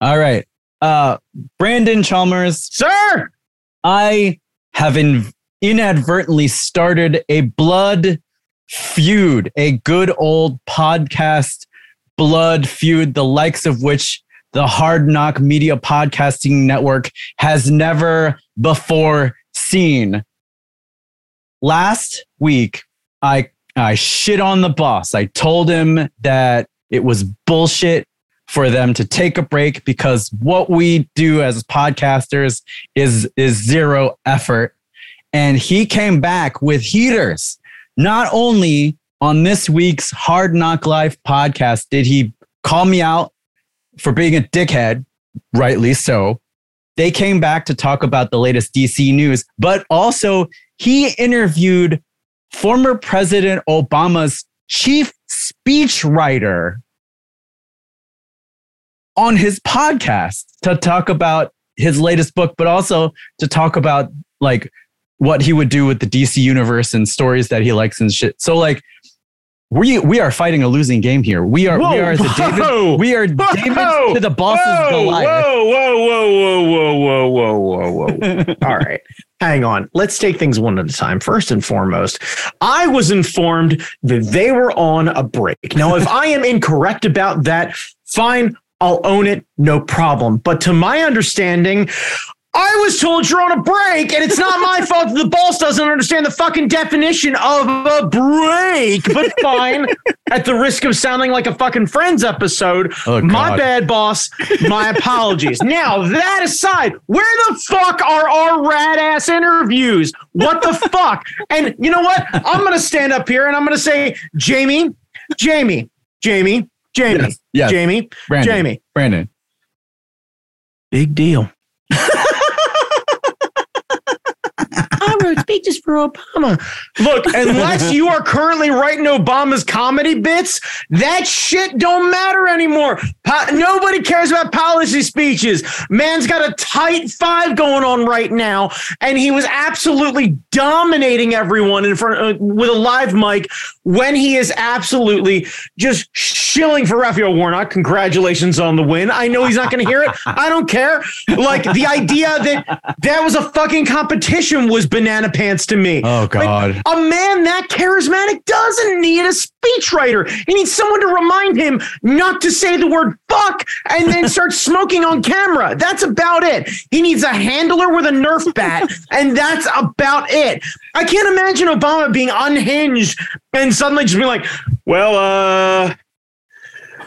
All right. Uh, Brandon Chalmers, Sir! I have in, inadvertently started a blood feud, a good old podcast blood feud, the likes of which the Hard Knock Media Podcasting Network has never before seen. Last week, I I shit on the boss. I told him that it was bullshit for them to take a break because what we do as podcasters is is zero effort. And he came back with heaters. Not only on this week's Hard Knock Life podcast did he call me out for being a dickhead, rightly so. They came back to talk about the latest DC news, but also he interviewed former President Obama's chief speechwriter on his podcast to talk about his latest book, but also to talk about like what he would do with the DC universe and stories that he likes and shit. So like we we are fighting a losing game here. We are Whoa, we are the whoa, David we are David to the boss's whoa, Goliath. Whoa, whoa, whoa, whoa, whoa, whoa, whoa, whoa, whoa. All right. Hang on. Let's take things one at a time. First and foremost, I was informed that they were on a break. Now, if I am incorrect about that, fine. I'll own it. No problem. But to my understanding, I was told you're on a break, and it's not my fault that the boss doesn't understand the fucking definition of a break. But fine, at the risk of sounding like a fucking Friends episode, Oh, my bad, boss. My apologies. now, that aside, where the fuck are our rad ass interviews? What the fuck? And you know what? I'm to stand up here and I'm to say, Jamie, Jamie, Jamie, Jamie, Yes, yes. Jamie, Brandon, Jamie. Brandon. Big deal. Speeches for Obama. Look, unless you are currently writing Obama's comedy bits, that shit don't matter anymore. Po- nobody cares about policy speeches. Man's got a tight five going on right now, and he was absolutely dominating everyone in front uh, with a live mic when he is absolutely just shilling for Raphael Warnock. Congratulations on the win. I know he's not going to hear it. I don't care. Like the idea that that was a fucking competition was banana pants to me. Oh Like, God. a man that charismatic doesn't need a speechwriter. He needs someone to remind him not to say the word fuck and then start smoking on camera. That's about it. He needs a handler with a Nerf bat, and that's about it. I can't imagine Obama being unhinged and suddenly just being like, well, uh,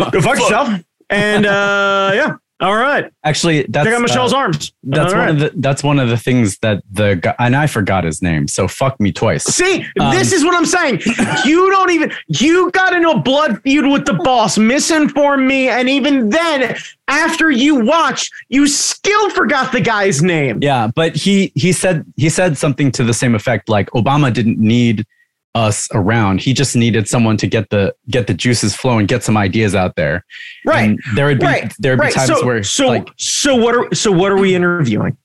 go fuck yourself. And uh, yeah, all right. Actually, that's Check out Michelle's uh, arms. That's All one right. of the that's one of the things that the guy and I forgot his name. So fuck me twice. See, Um, this is what I'm saying. You don't even you got into a blood feud with the boss, misinformed me, and even then, after you watch, you still forgot the guy's name. Yeah, but he he said he said something to the same effect. Like Obama didn't need us around. He just needed someone to get the get the juices flowing, get some ideas out there. Right. And there would be Right. there would be Right. times So, where so, like so what are so what are we interviewing?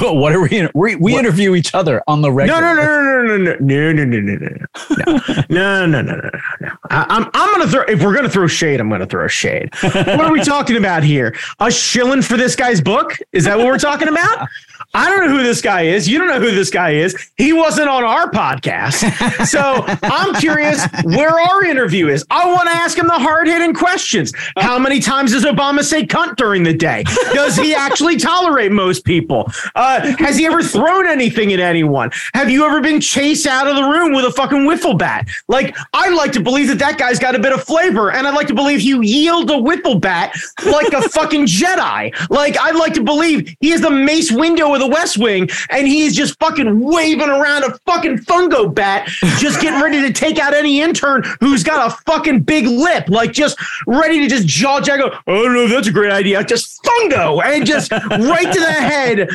What are we we, we What- interview each other on the record. No, regular. no, no, no, no, no, no, no, no, no, no, no, no, no, no, no, no. I, I'm, I'm gonna throw. If we're gonna throw shade, I'm gonna throw shade. what are we talking about here? A shilling for this guy's book? Is that what we're talking about? I don't know who this guy is. You don't know who this guy is. He wasn't on our podcast. So I'm curious where our interview is. I want to ask him the hard hitting questions. How many times does Obama say cunt during the day? Does he actually tolerate most people? Uh, has he ever thrown anything at anyone? Have you ever been chased out of the room with a fucking wiffle bat? Like, I'd like to believe that that guy's got a bit of flavor, and I'd like to believe you yield a wiffle bat like a fucking Jedi. Like, I'd like to believe he is the Mace Windu of the West Wing, and he's just fucking waving around a fucking fungo bat, just getting ready to take out any intern who's got a fucking big lip, like just ready to just jaw jack. Oh no, that's a great idea. Just fungo, and just right to the head.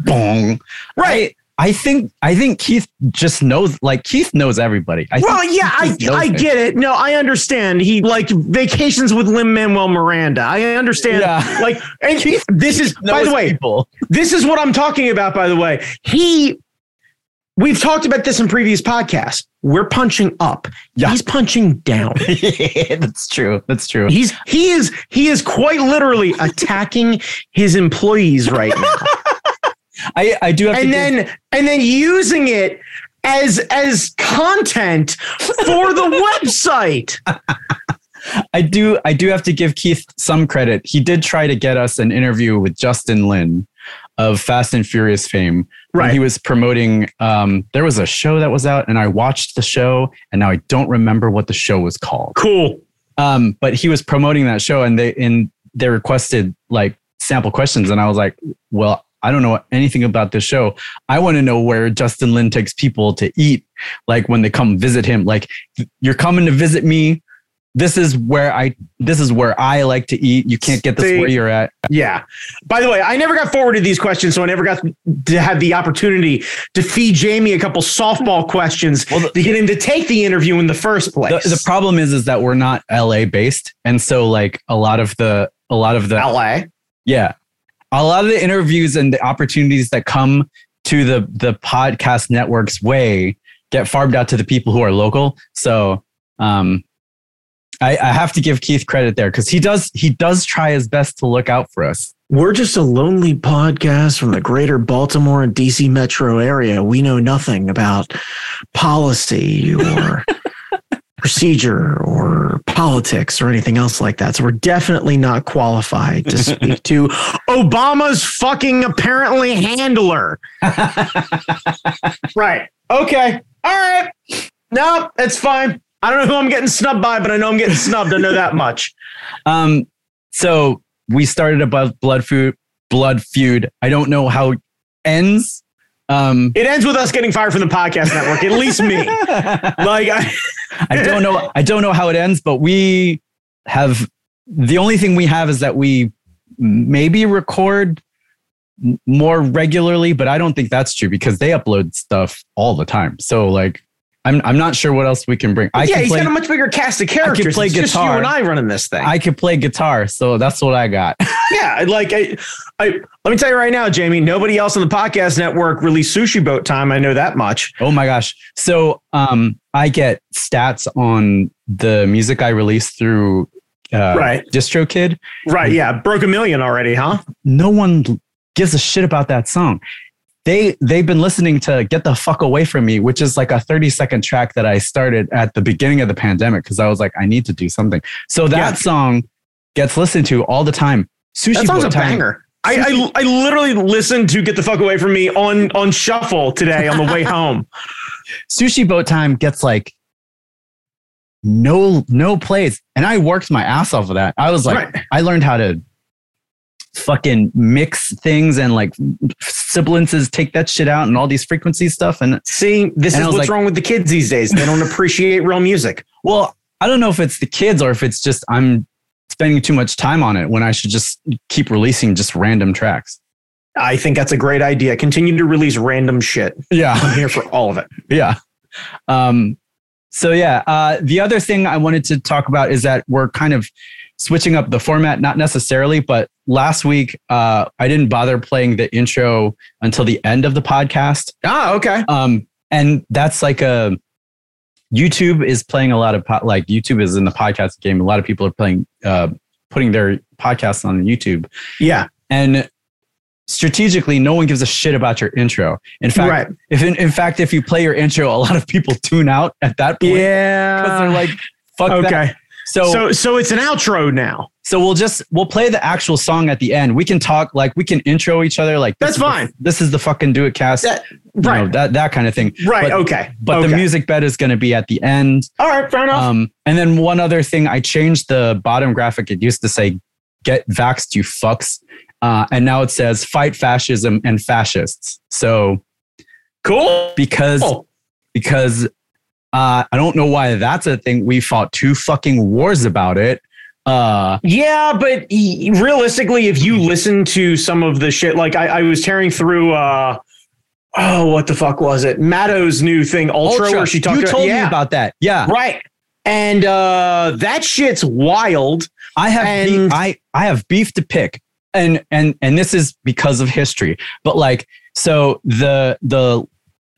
Bong. Right. I think I think Keith just knows like Keith knows everybody. I Well, yeah, I, I get it. No, I understand. He like vacations with Lin Manuel Miranda. I understand. Yeah. Like, and Keith this is by the way, people. this is what I'm talking about. By the way, he we've talked about this in previous podcasts. We're punching up. Yeah. He's punching down. That's true. That's true. He's he is he is quite literally attacking his employees right now. I, I do have to and give- then and then using it as as content for the website. I do I do have to give Keith some credit. He did try to get us an interview with Justin Lin of Fast and Furious fame. when Right. He was promoting um there was a show that was out and I watched the show and now I don't remember what the show was called. Cool. Um but he was promoting that show and they and they requested like sample questions and I was like, "Well, I don't know anything about this show. I want to know where Justin Lin takes people to eat like when they come visit him. Like you're coming to visit me. This is where I this is where I like to eat. You can't get this See- where you're at. Yeah. By the way, I never got forwarded these questions, so I never got to have the opportunity to feed Jamie a couple softball questions Well, the- to get him to take the interview in the first place. The, the problem is is that we're not LA based. And so like a lot of the a lot of the LA. Yeah. A lot of the interviews and the opportunities that come to the the podcast network's way get farmed out to the people who are local. So um I, I have to give Keith credit there because he does he does try his best to look out for us. We're just a lonely podcast from the greater Baltimore and DC metro area. We know nothing about policy or procedure or politics or anything else like that. So we're definitely not qualified to speak to Obama's fucking apparently handler. right. Okay. All right. No, it's fine. I don't know who I'm getting snubbed by, but I know I'm getting snubbed. I know that much. Um so we started a blood feud blood feud. I don't know how ends. Um It ends with us getting fired from the podcast network, at least me. Like, I, I don't know. I don't know how it ends, but we have the only thing we have is that we maybe record more regularly, but I don't think that's true because they upload stuff all the time. So like, I'm I'm not sure what else we can bring. I yeah, he's play. got a much bigger cast of characters. play it's just you guitar. and I running this thing. I could play guitar, so that's what I got. yeah, like I, I, let me tell you right now, Jamie. Nobody else on the podcast network released Sushi Boat Time. I know that much. oh my gosh! So um, I get stats on the music I release through uh, Right. DistroKid. Right? Yeah, broke a million already, huh? no one gives a shit about that song. They they've been listening to "Get the Fuck Away from Me," which is like a thirty second track that I started at the beginning of the pandemic because I was like, I need to do something. So that Yeah. song gets listened to all the time. Sushi That song's a Time. banger. I, I, I literally listened to "Get the Fuck Away from Me" on on shuffle today on the way home. Sushi Boat Time gets like no no plays, and I worked my ass off of that. I was like, Right. I learned how to fucking mix things and like sibilances, take that shit out, and all these frequency stuff, and See, this And is what's like- wrong with the kids these days. They don't appreciate real music. Well, I don't know if it's the kids or if it's just I'm spending too much time on it when I should just keep releasing just random tracks. I think that's a great idea. Continue to release random shit. Yeah. I'm here for all of it. Yeah. Um, so yeah, uh, the other thing I wanted to talk about is that we're kind of switching up the format, not necessarily, but last week uh, I didn't bother playing the intro until the end of the podcast. Ah, okay. Um, and that's like a YouTube is playing a lot of po- like YouTube is in the podcast game. A lot of people are playing, uh, putting their podcasts on YouTube, Yeah. and strategically, no one gives a shit about your intro. In fact, Right. if in, in fact if you play your intro, a lot of people tune out at that point yeah because they're like, "Fuck okay. So, so So so it's an outro now. So we'll just we'll play the actual song at the end. We can talk like we can intro each other like That's is the- fine. this is the fucking do it cast. That- you know, right. that that kind of thing. Right. But- okay. But okay. the music bed is going to be at the end. All right. Fair enough. Um, and then one other thing, I changed the bottom graphic. It used to say "Get vaxxed, you fucks," uh, and now it says "Fight fascism and fascists." So cool. because Cool. because uh, I don't know why that's a thing. We fought two fucking wars about it. Uh, Yeah, but realistically, if you listen to some of the shit, like I, I was tearing through. uh Oh, what the fuck was it? Maddow's new thing, Ultra, where she talked you about, told yeah, me about that. Yeah, right. And uh that shit's wild. I have And- beef, I I have beef to pick, and and and this is because of history. But like, so the the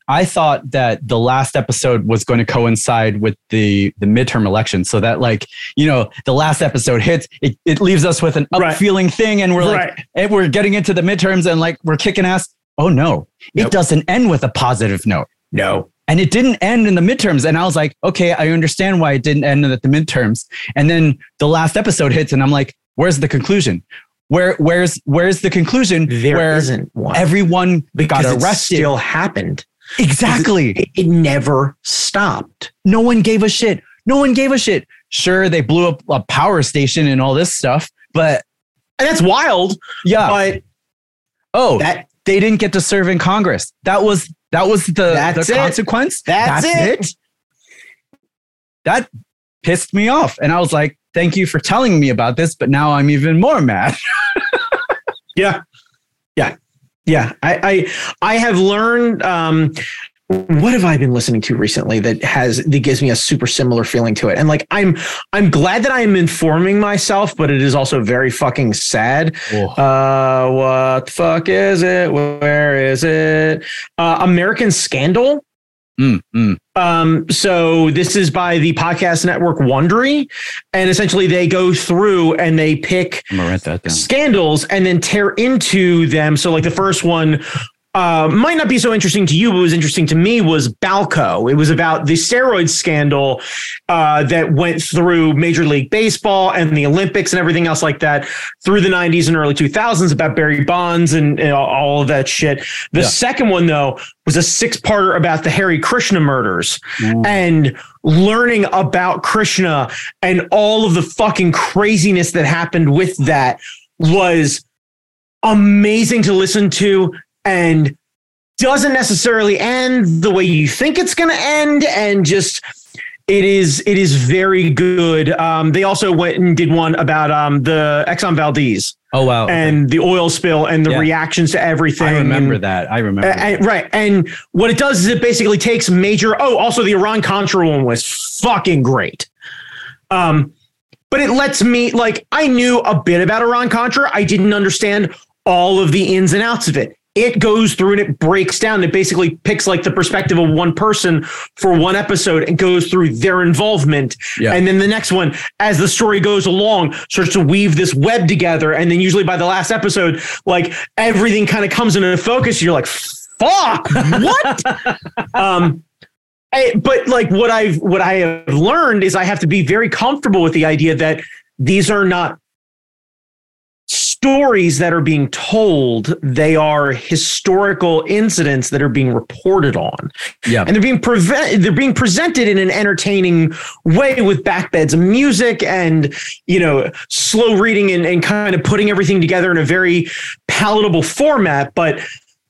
I thought that the last episode was going to coincide with the the midterm election, so that like you know the last episode hits, it, it leaves us with an up Right. feeling thing, and we're like, and we're getting into the midterms, and like we're kicking ass. Oh no, it doesn't end with a positive note. No. And it didn't end in the midterms. And I was like, okay, I understand why it didn't end at the midterms. And then the last episode hits, and I'm like, where's the conclusion? Where where's where's the conclusion There where not one. everyone because got it still happened. exactly. It, it never stopped. No one gave a shit. No one gave a shit. Sure, they blew up a power station and all this stuff, but And that's wild. yeah. But oh, that they didn't get to serve in Congress. That was that was the, That's the it. consequence. That's it. That pissed me off. And I was like, thank you for telling me about this, but now I'm even more mad. Yeah. Yeah. Yeah. I I, I have learned um what have I been listening to recently that has that gives me a super similar feeling to it? And like I'm I'm glad that I am informing myself, but it is also very fucking sad. Uh what the fuck is it? Where is it? Uh American Scandal. Mm, mm. Um, so this is by the podcast network Wondery, and essentially they go through and they pick I'm gonna write that down. scandals and then tear into them. So like the first one uh, might not be so interesting to you, but was interesting to me was Balco. It was about the steroid scandal uh, that went through Major League Baseball and the Olympics and everything else like that through the 90s and early 2000s about Barry Bonds and, and all of that shit. The Yeah. second one, though, was a six parter about the Hare Krishna murders Ooh. and learning about Krishna and all of the fucking craziness that happened with that was amazing to listen to and doesn't necessarily end the way you think it's going to end and just it is it is very good um, they also went and did one about um, the exxon valdez Oh wow. and the oil spill and the Yeah. reactions to everything I remember and- that. I remember. uh, that. and- right. And what it does is it basically takes major. Oh, also the Iran Contra one was fucking great. Um, but it lets me like I knew a bit about Iran Contra. I didn't understand all of the ins and outs of it. It goes through and it breaks down. It basically picks like the perspective of one person for one episode and goes through their involvement. Yeah. And then the next one, as the story goes along, starts to weave this web together. And then usually by the last episode, like everything kind of comes into focus. You're like, fuck, what? um, eh, but like what I've what I have learned is I have to be very comfortable with the idea that these are not stories that are being told they are historical incidents that are being reported on yeah. and they're being prevent they're being presented in an entertaining way with backbeds of music and you know slow reading and, and kind of putting everything together in a very palatable format but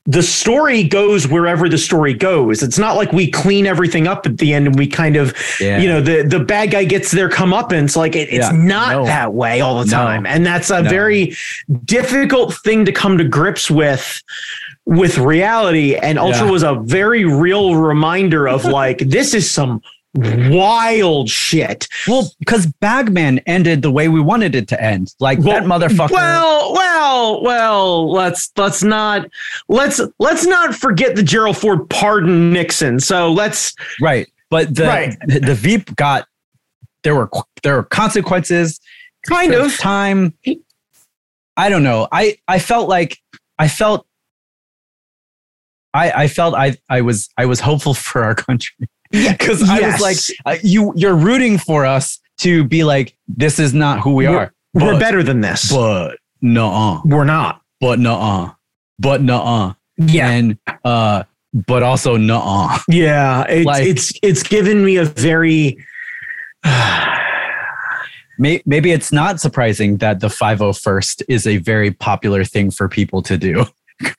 the story goes wherever the story goes it's not like we clean everything up at the end and we kind of Yeah. you know the the bad guy gets their comeuppance like it, it's Yeah. not No. that way all the No. time and that's a No. very difficult thing to come to grips with with reality and ultra Yeah. was a very real reminder of like this is some wild shit Well, because Bagman ended the way we wanted it to end. Like that motherfucker. well well well let's let's not let's let's not forget that gerald ford pardoned nixon so let's right. But the, Right. the the Veep got there were there were consequences. kind of time. I don't know. I I felt like I felt I I felt I I was I was hopeful for our country because I was like uh, you you're rooting for us to be like this is not who we We're- are. we're better than this. But no, we're not. But no, but no, yeah. And uh, but also no. yeah it's Like- it's it's given me a very May- Maybe it's not surprising that the 501st is a very popular thing for people to do.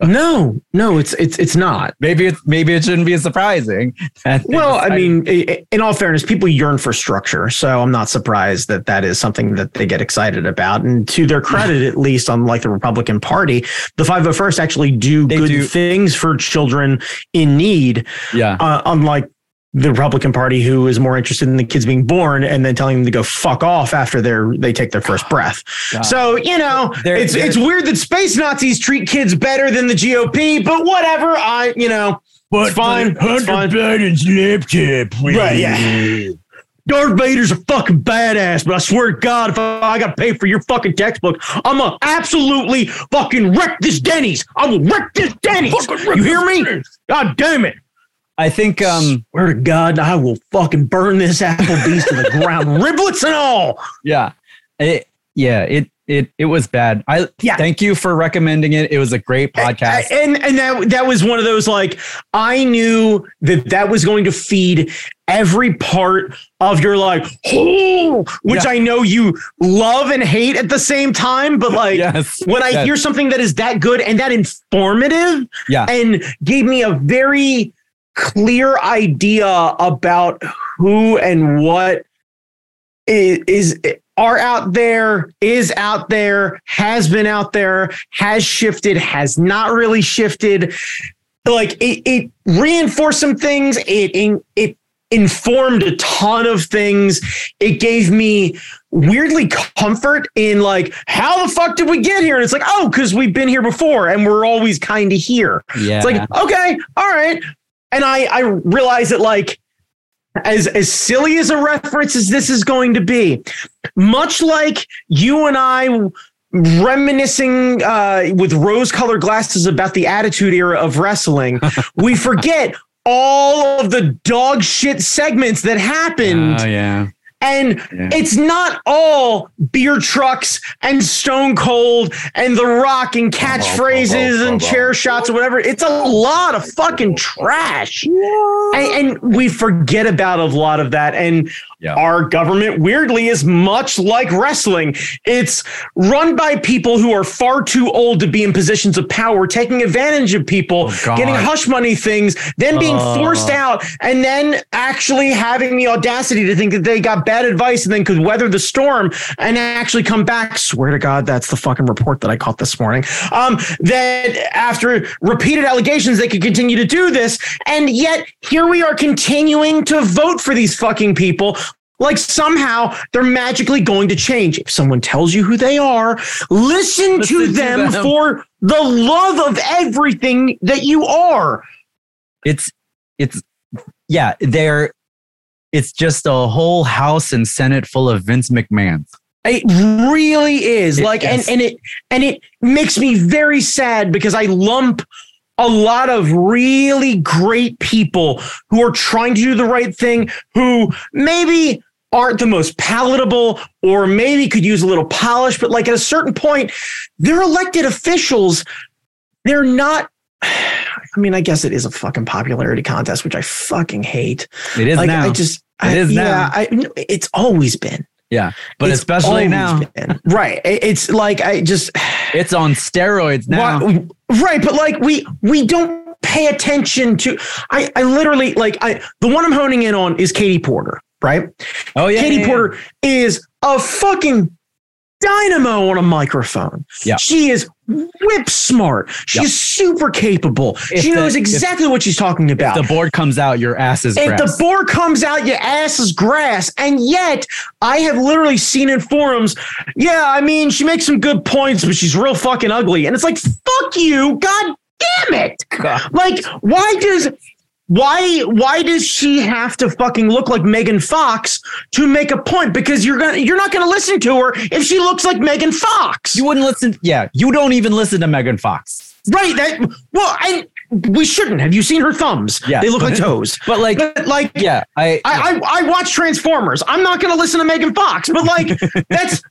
No no it's it's it's not Maybe it's maybe it shouldn't be surprising. Well, I mean, in all fairness, people yearn for structure, so I'm not surprised that that is something that they get excited about. And to their credit, at least, unlike the Republican Party, the 501st actually do They good do. things for children in need, yeah, uh, unlike the Republican Party, who is more interested in the kids being born and then telling them to go fuck off after they're they take their first breath. God. So you know, it's it's weird that space Nazis treat kids better than the GOP, but whatever. I you know. It's fine. It's fine. Biden's laptop. Right, yeah. Darth Vader's a fucking badass, but I swear to God, if I, got to pay for your fucking textbook, I'm gonna absolutely fucking wreck this Denny's. I will wreck this Denny's. You hear me? God damn it. I think um Swear to God, I will fucking burn this Applebee's to the ground, riblets and all. yeah. It, yeah, it it it was bad. I Yeah. thank you for recommending it. It was a great podcast. And and that that was one of those like I knew that that was going to feed every part of your like oh, which Yeah. I know you love and hate at the same time. But like yes. when I yes. hear something that is that good and that informative Yeah. and gave me a very clear idea about who and what is, is are out there, is out there, has been out there, has shifted, has not really shifted. Like it, it reinforced some things. It it informed a ton of things. It gave me weirdly comfort in like how the fuck did we get here? And it's like oh, because we've been here before and we're always kind of here. yeah. It's like, okay, all right. And I I realize that like as as silly as a reference as this is going to be, much like you and I reminiscing uh, with rose-colored glasses about the attitude era of wrestling, we forget all of the dog shit segments that happened Oh yeah. And Yeah. it's not all beer trucks and Stone Cold and The Rock and catchphrases and chair shots or whatever. It's a lot of fucking trash. And, and we forget about a lot of that. And Yeah. our government, weirdly, is much like wrestling. It's run by people who are far too old to be in positions of power, taking advantage of people, Oh, getting hush money things, then being Uh. forced out, and then actually having the audacity to think that they got bad advice and then could weather the storm and actually come back. Swear to God, that's the fucking report that I caught this morning. Um, that after repeated allegations, they could continue to do this. And yet here we are continuing to vote for these fucking people. Like somehow they're magically going to change. If someone tells you who they are, listen, to, Listen to them, them. for the love of everything that you are. it's it's yeah they're it's just a whole house and senate full of vince mcmahon It really is It like, is. and and it and it makes me very sad because I lump a lot of really great people who are trying to do the right thing, who maybe aren't the most palatable or maybe could use a little polish, but like at a certain point, they're elected officials. They're not. I mean, I guess it is a fucking popularity contest, which I fucking hate. it is like, now I just, It I, is yeah, now. I, it's always been. Yeah, but It's especially now been. right? It's like I just it's on steroids now right, but like we we don't pay attention to. I I literally like I the one I'm honing in on is Katie Porter, right? oh yeah Katie yeah, yeah. Porter is a fucking dynamo on a microphone. Yeah. She is whip smart. She's Yeah. super capable. If she the- knows if- exactly what she's talking about. the board comes out your ass is If grass. the board comes out, your ass is grass. And yet, I have literally seen in forums, yeah, I mean, she makes some good points, but she's real fucking ugly. And it's like, fuck you. God damn it. Like, why does. Why why does she have to fucking look like Megan Fox to make a point? Because you're gonna you're not gonna listen to her if she looks like Megan Fox. you wouldn't listen yeah you don't even listen to megan fox right. That well, I we shouldn't. Have you seen her thumbs? Yeah. They look like toes. but like But like yeah i I, I I watch Transformers. I'm not going to listen to Megan Fox, but like that's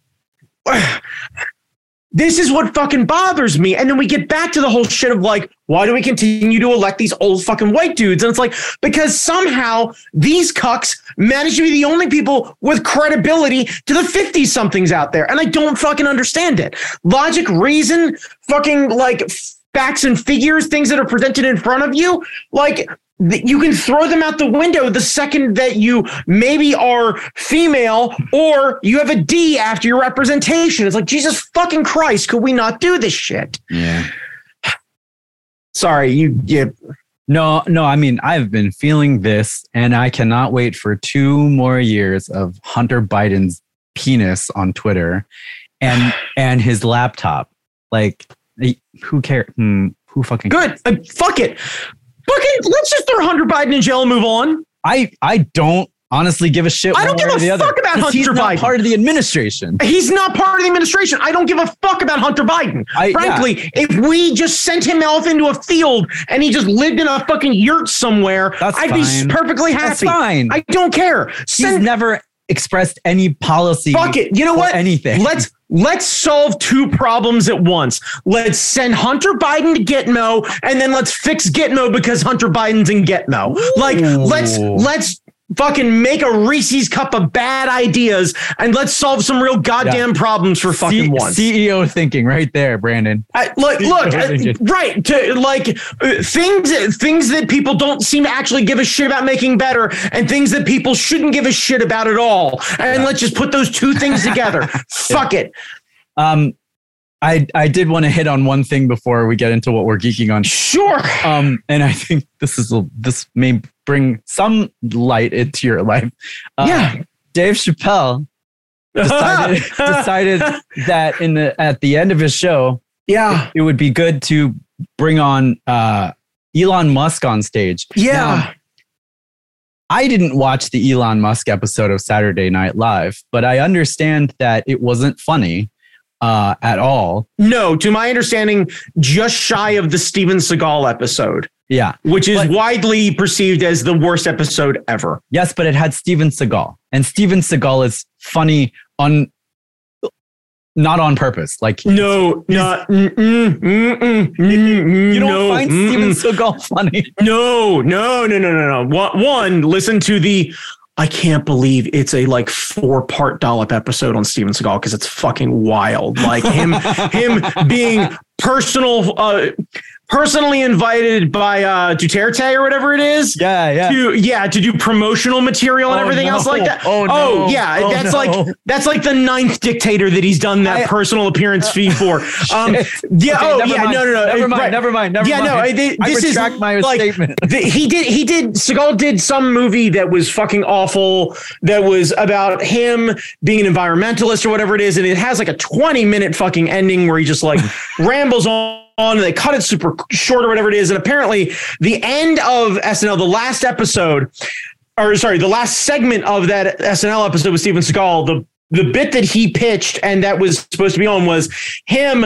this is what fucking bothers me. And then we get back to the whole shit of like, why do we continue to elect these old fucking white dudes? And it's like because somehow these cucks manage to be the only people with credibility to the 50 somethings out there, and I don't fucking understand it. Logic, reason, fucking like facts and figures, things that are presented in front of you, like you can throw them out the window the second that you maybe are female or you have a D after your representation. It's like, Jesus fucking Christ, could we not do this shit? yeah Sorry, you, you no no i mean i've been feeling this and i cannot wait for two more years of hunter biden's penis on twitter and and his laptop like who cares hmm, who fucking good. Uh, fuck it. Fucking, let's just throw Hunter Biden in jail and move on. I I don't honestly give a shit. I don't give a the other, fuck about Hunter he's not Biden. part of the administration. He's not part of the administration. I don't give a fuck about Hunter Biden. I- Frankly, if we just sent him off into a field and he just lived in a fucking yurt somewhere, That's I'd fine. be perfectly That's happy. fine. I don't care. He's never expressed any policy. fuck it. You know what? anything. Let's let's solve two problems at once. Let's send Hunter Biden to Gitmo, and then let's fix Gitmo because Hunter Biden's in Gitmo. Like let's let's fucking make a Reese's cup of bad ideas and let's solve some real goddamn problems for fucking C- once. CEO thinking right there, Brandon. I, look, look, Yeah, uh, right? To like uh, things, things that people don't seem to actually give a shit about making better, and things that people shouldn't give a shit about at all. And let's just put those two things together. Fuck it. Um, I I did want to hit on one thing before we get into what we're geeking on. Sure. Um, and I think this is a, this may bring some light into your life. Uh, Yeah. Dave Chappelle decided, decided that in the at the end of his show, yeah. it would be good to bring on uh, Elon Musk on stage. Yeah. Now, I didn't watch the Elon Musk episode of Saturday Night Live, but I understand that it wasn't funny uh, at all. No, to my understanding, just shy of the Steven Seagal episode, Yeah. which is But- widely perceived as the worst episode ever. Yes, but it had Steven Seagal, and Steven Seagal is funny on not on purpose. Like No, not. Mm, mm, mm, mm, mm, you don't no, find mm, Steven mm. Seagal funny. No, no, no, no, no, no. One, listen to the. I can't believe it's a like four part dollop episode on Steven Seagal because it's fucking wild. Like him, him being personal, uh, personally invited by uh, Duterte or whatever it is. Yeah, yeah. To, yeah, to do promotional material and Oh, everything no. else like that. Oh, no. yeah, Oh, that's no. like that's like the ninth dictator that he's done that I- personal appearance fee for. Um, yeah, Okay, oh yeah, mind. no, no, no, Never mind. right. Never mind. Never yeah, mind. no, I, thi- I this is my like statement. the, he did he did Seagal did some movie that was fucking awful that was about him being an environmentalist or whatever it is and it has like a 20 minute fucking ending where he just like rambles on and they cut it super short or whatever it is. And apparently the end of SNL the last episode or sorry the last segment of that SNL episode with Steven Seagal the the bit that he pitched and that was supposed to be on was him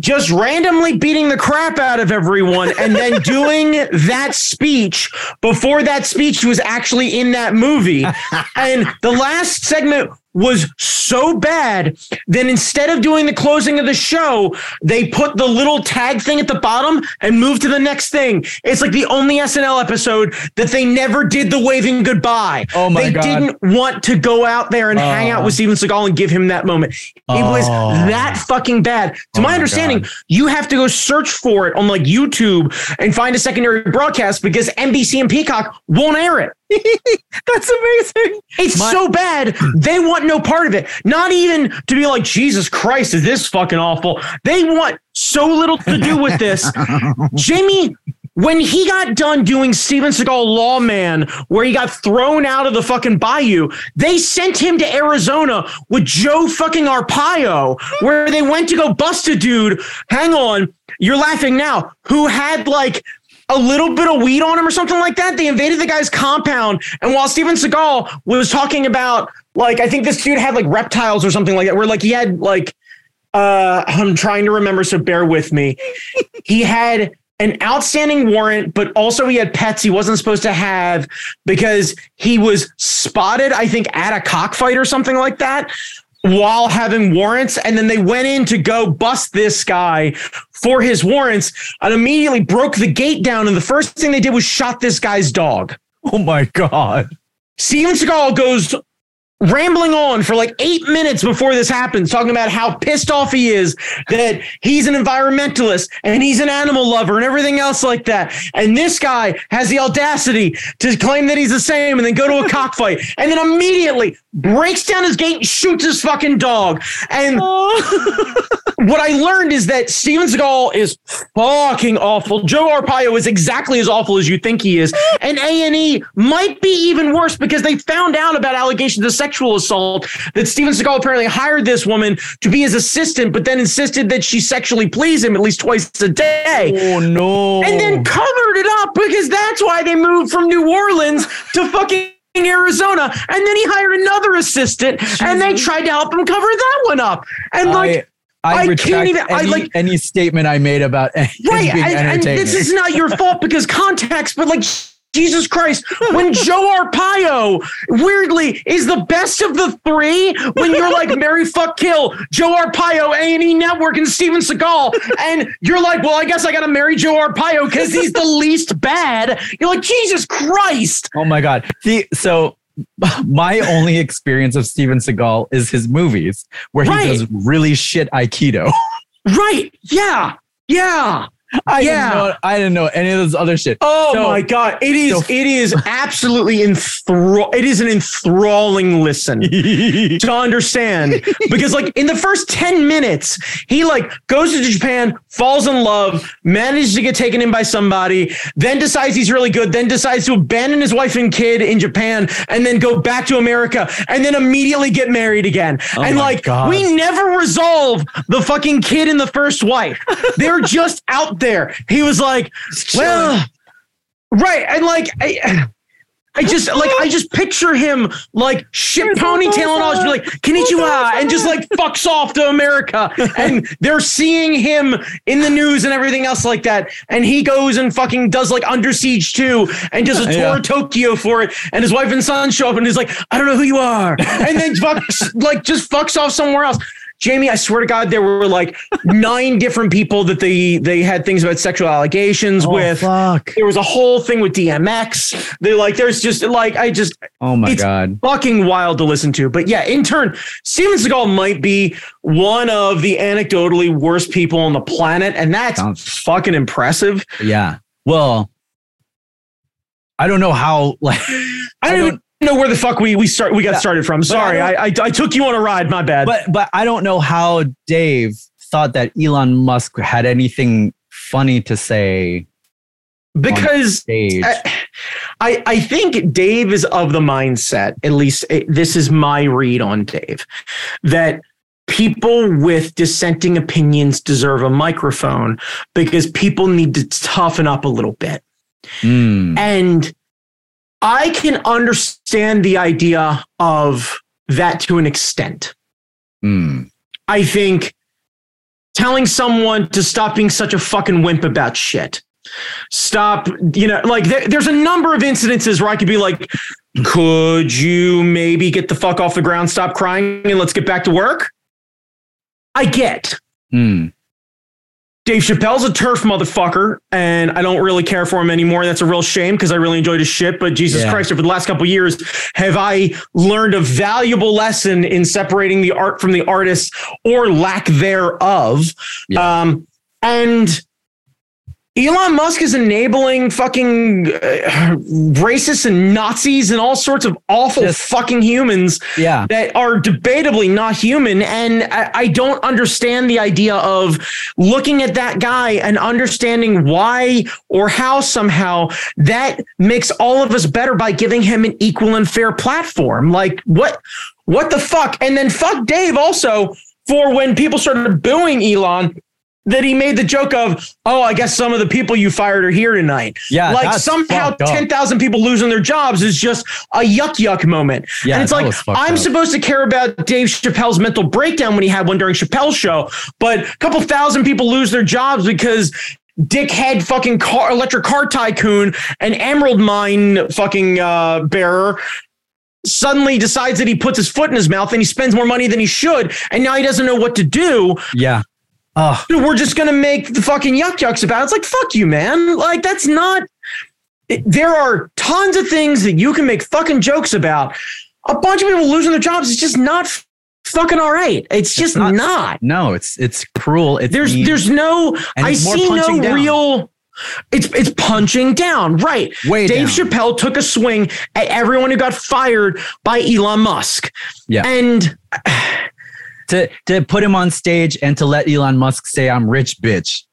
just randomly beating the crap out of everyone and then doing that speech before that speech was actually in that movie. And the last segment was so bad that instead of doing the closing of the show, they put the little tag thing at the bottom and moved to the next thing. It's like the only SNL episode that they never did the waving goodbye. Oh my they God. didn't want to go out there and hang out Oh. with Steven Seagal and give him that moment. It was Oh. that fucking bad. To Oh my my understanding, God. You have to go search for it on like YouTube and find a secondary broadcast because NBC and Peacock won't air it. That's amazing. It's My- so bad. They want no part of it. Not even to be like, Jesus Christ, is this fucking awful? They want so little to do with this. Jamie, when he got done doing Steven Seagal Lawman, where he got thrown out of the fucking bayou, they sent him to Arizona with Joe fucking Arpaio, where they went to go bust a dude. Hang on, you're laughing now, who had like a little bit of weed on him or something like that. They invaded the guy's compound. And while Steven Seagal was talking about, like, I think this dude had like reptiles or something like that, where like he had like, uh, I'm trying to remember, so bear with me. he had an outstanding warrant, but also he had pets he wasn't supposed to have because he was spotted, I think, at a cockfight or something like that while having warrants. And then they went in to go bust this guy for his warrants and immediately broke the gate down. And the first thing they did was shot this guy's dog. Oh my god. Steven Seagal goes rambling on for like eight minutes before this happens, talking about how pissed off he is that he's an environmentalist and he's an animal lover and everything else like that. And this guy has the audacity to claim that he's the same and then go to a cockfight and then immediately breaks down his gate and shoots his fucking dog. And what I learned is that Steven Seagal is fucking awful. Joe Arpaio is exactly as awful as you think he is. And A&E might be even worse because they found out about allegations a second sexual assault. That Steven Seagal apparently hired this woman to be his assistant, but then insisted that she sexually please him at least twice a day. Oh no! And then covered it up because that's why they moved from New Orleans to fucking Arizona. And then he hired another assistant and they tried to help him cover that one up. And like, I, I, I retract even- I like- any statement I made about right. being And, and this is not your fault because context, but like, Jesus Christ, when Joe Arpaio weirdly is the best of the three, when you're like Marry Fuck Kill, Joe Arpaio, A&E Network, and Steven Seagal, and you're like, well, I guess I gotta marry Joe Arpaio because he's the least bad. You're like, Jesus Christ. oh my god! The so my only experience of Steven Seagal is his movies where he Right. does really shit aikido. Right. Yeah. Yeah. I Yeah. didn't know. I didn't know any of this other shit. Oh So- my god, it is so- it is absolutely enthrall it is an enthralling listen to understand because like in the first 10 minutes he like goes to Japan, falls in love, manages to get taken in by somebody, then decides he's really good, then decides to abandon his wife and kid in Japan and then go back to America and then immediately get married again. Oh and like God. we never resolve the fucking kid and the first wife. They're just out there. He was like, well, right. And like, I, I just like, I just picture him like shit ponytail and all, just be like, Konnichiwa, and just like fucks off to America. And they're seeing him in the news and everything else like that. And he goes and fucking does like Under Siege 2 and does a tour Yeah. of Tokyo for it. And his wife and son show up and he's like, I don't know who you are. And then fucks, like, just fucks off somewhere else. Jamie, I swear to God, there were like nine different people that they they had things about sexual allegations Oh, with. fuck! There was a whole thing with DMX. They're like, there's just like I just Oh my It's- god! fucking wild to listen to. But yeah, in turn, Steven Seagal might be one of the anecdotally worst people on the planet, and that's Sounds- fucking impressive. Yeah. Well, I don't know how. Like, I don't, even know where the fuck we we start we got Yeah, started from. Sorry, I I, I I took you on a ride. My bad. but but I don't know how Dave thought that Elon Musk had anything funny to say because. I, I I think Dave is of the mindset, at least eh, this is my read on Dave, that people with dissenting opinions deserve a microphone because people need to toughen up a little bit. Hmm. And I can understand the idea of that to an extent. Hmm. I think telling someone to stop being such a fucking wimp about shit. Stop, you know, like there, there's a number of incidences where I could be like, could you maybe get the fuck off the ground, stop crying, and let's get back to work? I get. Hmm. Dave Chappelle's a TERF motherfucker, and I don't really care for him anymore. That's a real shame because I really enjoyed his shit. But Jesus Yeah. Christ, over the last couple of years, have I learned a valuable lesson in separating the art from the artist or lack thereof? Yeah. Um, and Elon Musk is enabling fucking uh, racists and Nazis and all sorts of awful Yes. fucking humans Yeah. that are debatably not human. And I, I don't understand the idea of looking at that guy and understanding why or how somehow that makes all of us better by giving him an equal and fair platform. Like what what the fuck? And then fuck Dave also for when people started booing Elon. That he made the joke of, oh, I guess some of the people you fired are here tonight. Yeah. like somehow fucked up. 10,000 people losing their jobs is just a yuck yuck moment. Yeah, and it's like, I'm up. supposed to care about Dave Chappelle's mental breakdown when he had one during Chappelle's show, but a couple thousand people lose their jobs because dickhead fucking car, electric car tycoon and emerald mine fucking uh, bearer suddenly decides that he puts his foot in his mouth and he spends more money than he should. And now he doesn't know what to do. Yeah. Oh, We're just going to make the fucking yuck yucks about it. It's like, fuck you, man. Like, that's not. it- there are tons of things that you can make fucking jokes about. A bunch of people losing their jobs is just not fucking all right. It's just not- not. no, it's it's cruel. It's There's mean. there's no. I see no down. real. It's it's punching down, right? way Dave down. Chappelle took a swing at everyone who got fired by Elon Musk. Yeah. And to to put him on stage and to let Elon Musk say I'm rich, bitch.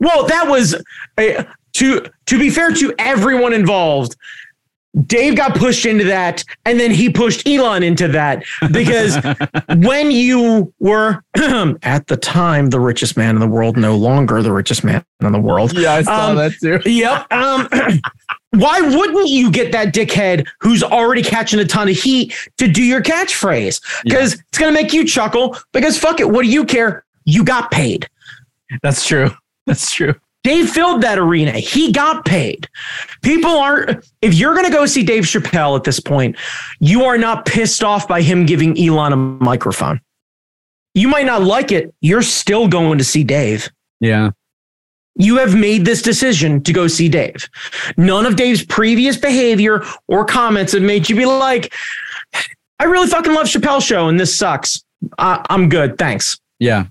Well, that was uh, to to be fair to everyone involved. Dave got pushed into that, and then he pushed Elon into that because when you were at the time the richest man in the world, no longer the richest man in the world. Yeah, I saw Um, that too. Yep. Um, why wouldn't you get that dickhead who's already catching a ton of heat to do your catchphrase? Because it's gonna make you chuckle. Because fuck it, what do you care? You got paid. That's true. That's true. Dave filled that arena. He got paid. People aren't, if you're going to go see Dave Chappelle at this point, you are not pissed off by him giving Elon a microphone. You might not like it. You're still going to see Dave. Yeah. You have made this decision to go see Dave. None of Dave's previous behavior or comments have made you be like, I really fucking love Chappelle's show and this sucks. Uh, I'm good. Thanks. Yeah.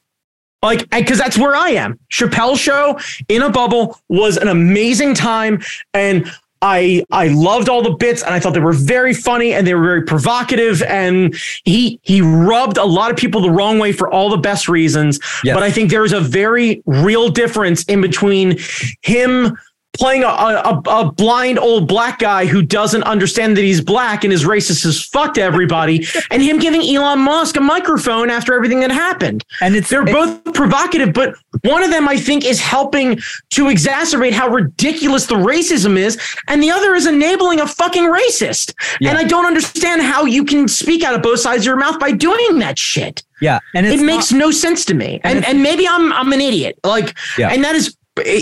Like, because that's where I am. Chappelle show in a bubble was an amazing time, and I I loved all the bits, and I thought they were very funny and they were very provocative. And he he rubbed a lot of people the wrong way for all the best reasons. Yes. But I think there's a very real difference in between him playing a, a, a blind old black guy who doesn't understand that he's black and is racist as fuck to everybody, and him giving Elon Musk a microphone after everything that happened. And it's They're both provocative, but one of them I think is helping to exacerbate how ridiculous the racism is, and the other is enabling a fucking racist. Yeah. And I don't understand how you can speak out of both sides of your mouth by doing that shit. yeah. And it's it makes no sense to me. And it's- and maybe I'm I'm an idiot. Like Yeah. and that is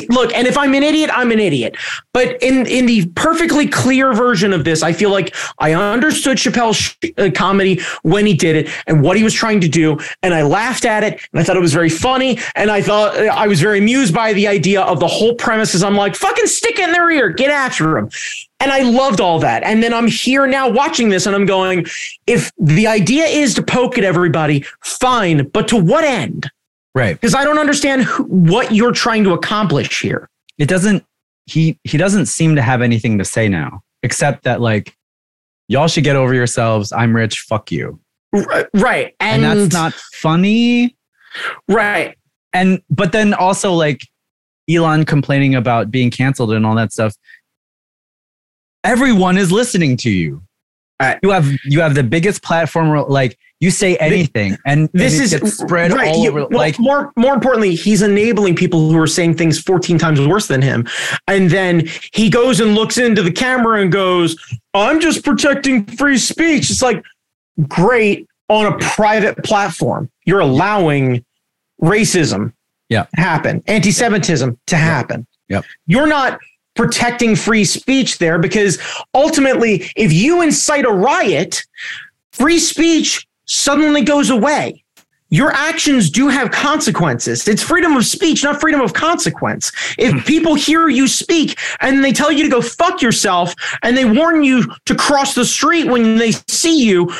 look, and if I'm an idiot, I'm an idiot. But in in the perfectly clear version of this, I feel like I understood Chappelle's uh, comedy when he did it and what he was trying to do, and I laughed at it, and I thought it was very funny, and I thought uh, I was very amused by the idea of the whole premises. I'm like, fucking stick it in their ear, get after him. And I loved all that. And then I'm here now watching this and I'm going, if the idea is to poke at everybody, fine, but to what end? Right. Because I don't understand who, what you're trying to accomplish here. It doesn't he he doesn't seem to have anything to say now, except that like y'all should get over yourselves. I'm rich, fuck you. Right. And, And, that's not funny. right. And but then also like Elon complaining about being canceled and all that stuff. Everyone is listening to you. Uh, you have you have the biggest platform like you say anything and This and is spread right. all over well, like more more importantly, he's enabling people who are saying things 14 times worse than him. And then he goes and looks into the camera and goes, I'm just protecting free speech. It's like great on a private platform. You're allowing racism Yeah. happen, anti-Semitism to happen. Yep. You're not protecting free speech there because ultimately, if you incite a riot, free speech suddenly goes away. Your actions do have consequences. It's freedom of speech, not freedom of consequence. If hmm. people hear you speak and they tell you to go fuck yourself and they warn you to cross the street when they see you,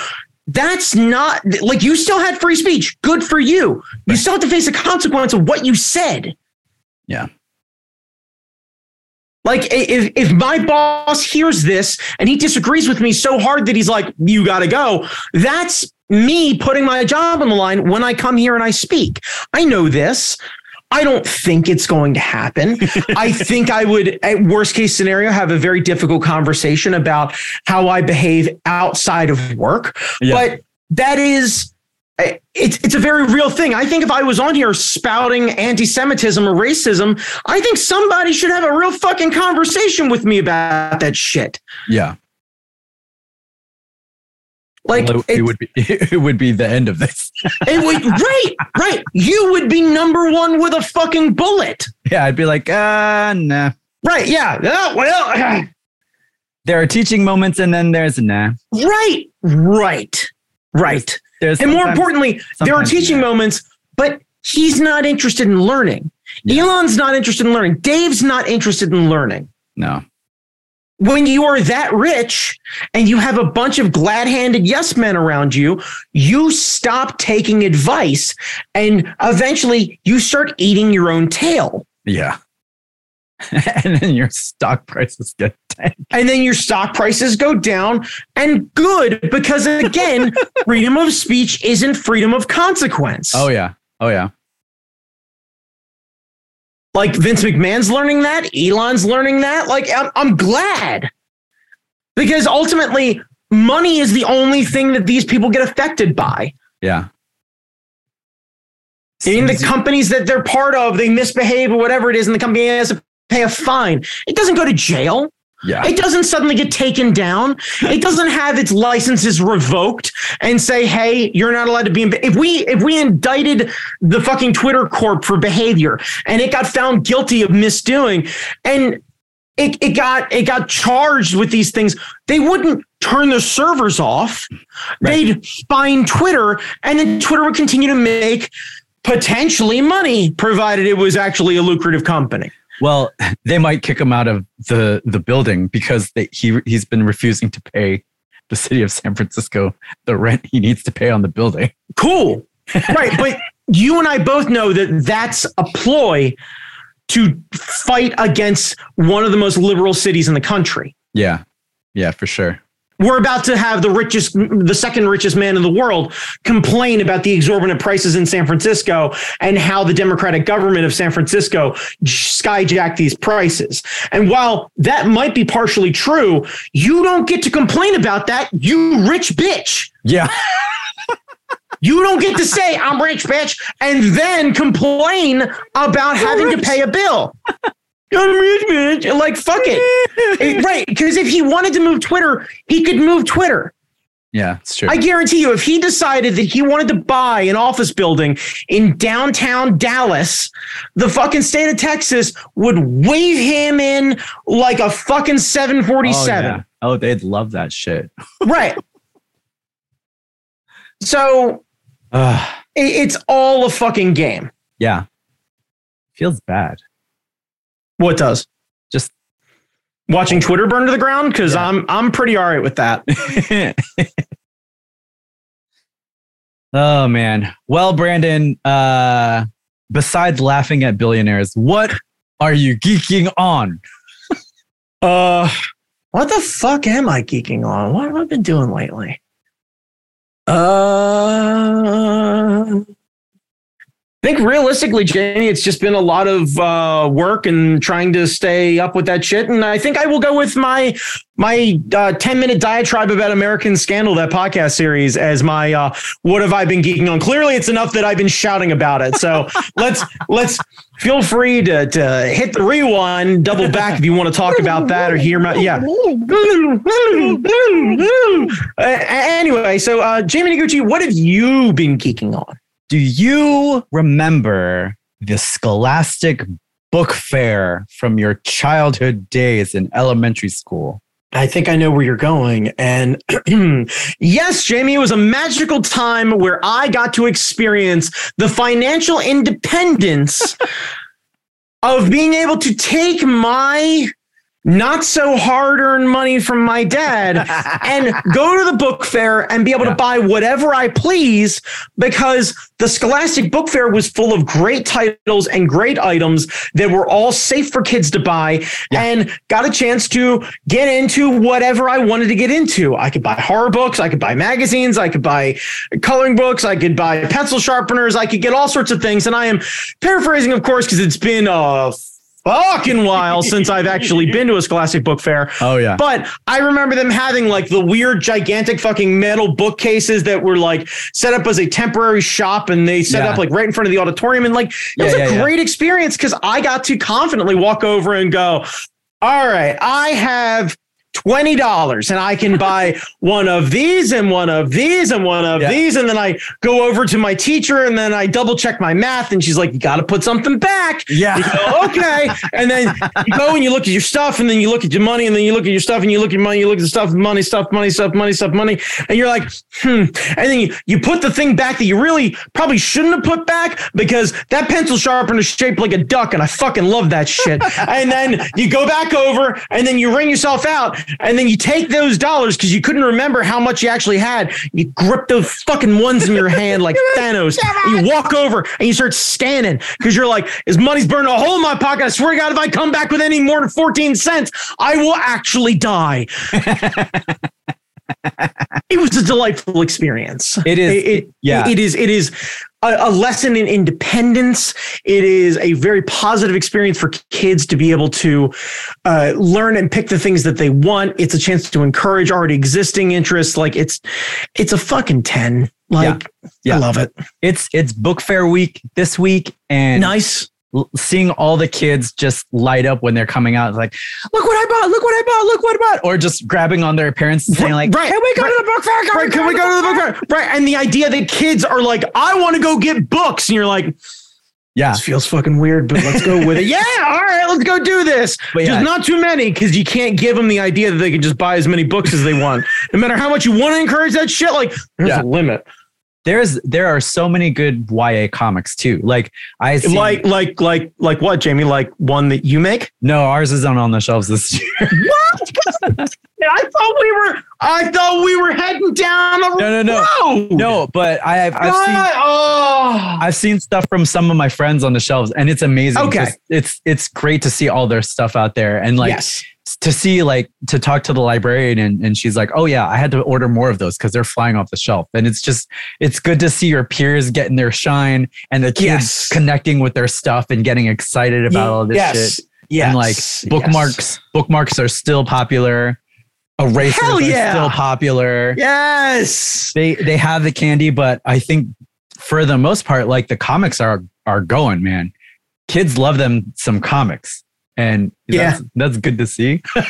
that's not like you still had free speech. Good for you. You still have to face the consequence of what you said. Yeah. Like if if my boss hears this and he disagrees with me so hard that he's like, "You got to go," that's me putting my job on the line when I come here and I speak. I know this. I don't think it's going to happen. I think I would, at worst case scenario, have a very difficult conversation about how I behave outside of work. Yeah. But that is, eh, it's it's a very real thing. I think if I was on here spouting anti-Semitism or racism, I think somebody should have a real fucking conversation with me about that shit. yeah. Like Well, it, it- would be it would be the end of this. it would- right, right. You would be number one with a fucking bullet. yeah, I'd be like, uh nah. Right. Yeah. Oh, well, There are teaching moments and then there's nah. right, right, right. There's And more importantly, there are teaching moments, but he's not interested in learning. Yeah. Elon's not interested in learning. Dave's not interested in learning. no. When you are that rich and you have a bunch of glad handed yes men around you, you stop taking advice and eventually you start eating your own tail. Yeah. and then your stock prices get tanked. and then your stock prices go down and good because again freedom of speech isn't freedom of consequence Oh yeah. Oh yeah. Like vince mcmahon's learning that elon's learning that like i'm, I'm glad because ultimately money is the only thing that these people get affected by. Yeah. In the companies that they're part of, they misbehave or whatever it is, and the company has to pay a fine. It doesn't go to jail. Yeah. It doesn't suddenly get taken down. It doesn't have its licenses revoked and say, "Hey, you're not allowed to be." In- if we if we indicted the fucking Twitter Corp for behavior and it got found guilty of misdoing, and it, it got it got charged with these things, they wouldn't turn their servers off. Right. They'd fine Twitter, and then Twitter would continue to make potentially money, provided it was actually a lucrative company. Well, they might kick him out of the the building because they, he he's been refusing to pay the city of San Francisco the rent he needs to pay on the building. Cool. right. But you and I both know that that's a ploy to fight against one of the most liberal cities in the country. Yeah. Yeah, for sure. We're about to have the richest, the second richest man in the world complain about the exorbitant prices in San Francisco and how the Democratic government of San Francisco skyjacked these prices. And while that might be partially true, you don't get to complain about that, you rich bitch. Yeah. You don't get to say I'm rich, bitch, and then complain about having to pay a bill. I'm rich, bitch. Like fuck it, right? Because if he wanted to move Twitter, he could move Twitter. Yeah, it's true. I guarantee you, if he decided that he wanted to buy an office building in downtown Dallas, the fucking state of Texas would wave him in like a fucking oh, 747. yeah. oh, they'd love that shit. Right. So it's all a fucking game. yeah. Feels bad. What does? Just watching Twitter burn to the ground because Yeah. I'm I'm pretty all right with that. oh man. Well, Brandon, uh besides laughing at billionaires, what are you geeking on? Uh, what the fuck am I geeking on? What have I been doing lately? Uh, I think realistically, Jamie, it's just been a lot of uh, work and trying to stay up with that shit. And I think I will go with my my uh, ten minute diatribe about American Scandal, that podcast series, as my uh, what have I been geeking on. Clearly, it's enough that I've been shouting about it. So let's let's feel free to to hit the rewind, double back if you want to talk about that or hear my yeah. Anyway, so uh, Jamie Noguchi, what have you been geeking on? Do you remember the Scholastic Book Fair from your childhood days in elementary school? I think I know where you're going. And yes, Jamie, it was a magical time where I got to experience the financial independence of being able to take my not so hard earned money from my dad and go to the book fair and be able Yeah. to buy whatever I please because the Scholastic Book Fair was full of great titles and great items that were all safe for kids to buy Yeah. and got a chance to get into whatever I wanted to get into. I could buy horror books, I could buy magazines, I could buy coloring books, I could buy pencil sharpeners, I could get all sorts of things. And I am paraphrasing, of course, because it's been a fucking while since I've actually been to a Scholastic Book Fair. Oh yeah. But I remember them having like the weird, gigantic fucking metal bookcases that were like set up as a temporary shop and they set Yeah. up like right in front of the auditorium. And like, it Yeah, was yeah, a great experience because I got to confidently walk over and go, all right, I have. $20 and I can buy one of these and one of these and one of Yeah. these. And then I go over to my teacher and then I double check my math and she's like, you got to put something back. Yeah. go, okay. And then you go and you look at your stuff, and then you look at your money, and then you look at your stuff, and you look at your money, you look at the stuff, money, stuff, money, stuff, money, stuff, money. And you're like, hmm. And then you, you put the thing back that you really probably shouldn't have put back because that pencil sharpener is shaped like a duck, and I fucking love that shit. and then you go back over, and then you ring yourself out, and then you take those dollars because you couldn't remember how much you actually had. You grip those fucking ones in your hand like Thanos. You walk over and you start scanning because you're like, his money's burning a hole in my pocket. I swear to God, if I come back with any more than 14 cents, I will actually die. it was a delightful experience. It is- It, it- yeah. It is. It is a, a, lesson in independence. It is a very positive experience for kids to be able to uh, learn and pick the things that they want. It's a chance to encourage already existing interests. Like it's, it's a fucking 10. Like, yeah. yeah. I love it. It's, it's book fair week this week and nice seeing all the kids just light up when they're coming out, like, look what I bought, look what I bought, look what I bought, or just grabbing on their parents and saying, like, right, can we go right, to the book fair? Can right, we can we go to the book fair? Right. And the idea that kids are like, I want to go get books. And you're like, yeah, this feels fucking weird, but let's go with it. yeah, all right, let's go do this. But just yeah. not too many because you can't give them the idea that they can just buy as many books as they want. no matter how much you want to encourage that shit, like there's yeah. a limit there's there are so many good YA comics too. Like I see, like like like like what, Jamie? Like one that you make? No, ours isn't on the shelves this year. what? I thought we were I thought we were heading down the road. no, no, no, road. No, but I have I've seen ah, oh. I've seen stuff from some of my friends on the shelves and it's amazing. Okay. It's it's great to see all their stuff out there. And like yes to see like to talk to the librarian and, and she's like oh yeah i had to order more of those because they're flying off the shelf and it's just it's good to see your peers getting their shine and the kids yes. connecting with their stuff and getting excited about all this yes. shit yes. and like bookmarks yes. bookmarks are still popular erasers Hell yeah. are still popular yes they they have the candy but i think for the most part like the comics are are going man kids love them some comics and yeah. that's, that's good to see.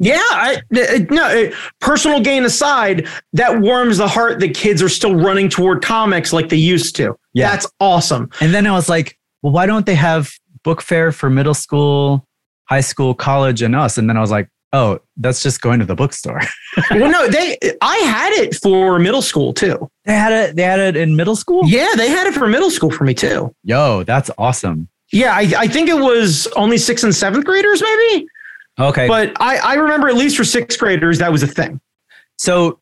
Yeah I, no personal gain aside that warms the heart that kids are still running toward comics like they used to. Yeah. That's awesome. And then i was like well why don't they have book fair for middle school high school college and us? And then i was like oh that's just going to the bookstore. Well no they i had it for middle school too. They had it they had it in middle school? Yeah they had it for middle school for me too. Yo that's awesome yeah, I, I think it was only sixth and seventh graders, maybe. Okay. But I, I remember at least for sixth graders, that was a thing. So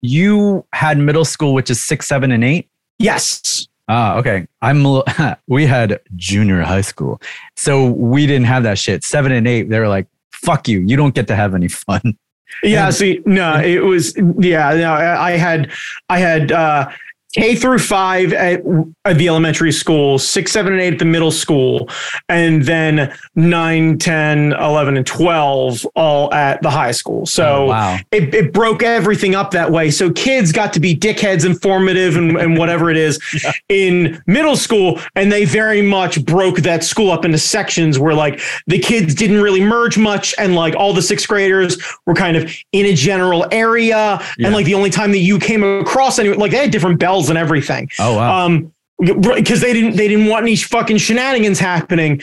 you had middle school, which is six, seven, and eight? Yes. Ah, okay. I'm we had junior high school. So we didn't have that shit. Seven and eight, they were like, fuck you. You don't get to have any fun. Yeah, see, no, it was yeah, no, I had I had uh K through five at, at, the elementary school, six, seven, and eight at the middle school, and then nine, 10, 11, and 12 all at the high school. So oh, wow. it, it broke everything up that way. So kids got to be dickheads, informative, and, and whatever it is yeah. in middle school. And they very much broke that school up into sections where like the kids didn't really merge much. And like all the sixth graders were kind of in a general area. Yeah. And like the only time that you came across anyone, like they had different bells and everything. Oh wow. Um, because they didn't they didn't want any fucking shenanigans happening.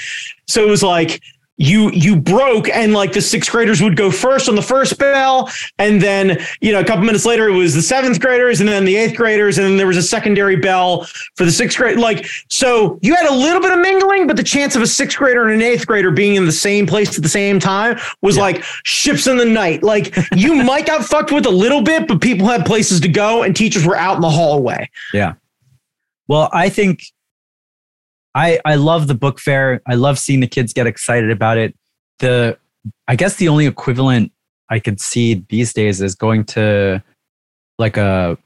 So it was like you you broke and like the sixth graders would go first on the first bell. And then you know a couple minutes later it was the seventh graders and then the eighth graders. And then there was a secondary bell for the sixth grade. Like so you had a little bit of mingling but the chance of a sixth grader and an eighth grader being in the same place at the same time was yeah. like ships in the night. Like you might got fucked with a little bit but people had places to go and teachers were out in the hallway. Yeah. Well i think I I love the book fair. I love seeing the kids get excited about it. The I guess the only equivalent I could see these days is going to like a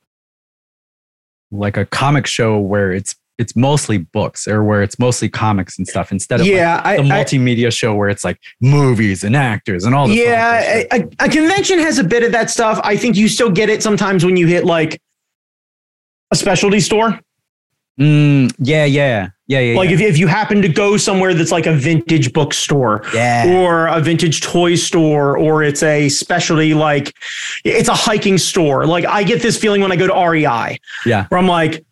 like a comic show where it's it's mostly books or where it's mostly comics and stuff instead of yeah, like the multimedia I, show where it's like movies and actors and all. Yeah, a, a, convention has a bit of that stuff. I think you still get it sometimes when you hit like a specialty store. Mm, yeah, yeah, yeah, yeah. Like yeah. If, if you happen to go somewhere that's like a vintage bookstore, yeah. or a vintage toy store, or it's a specialty like it's a hiking store. Like I get this feeling when I go to REI, yeah, where I'm like,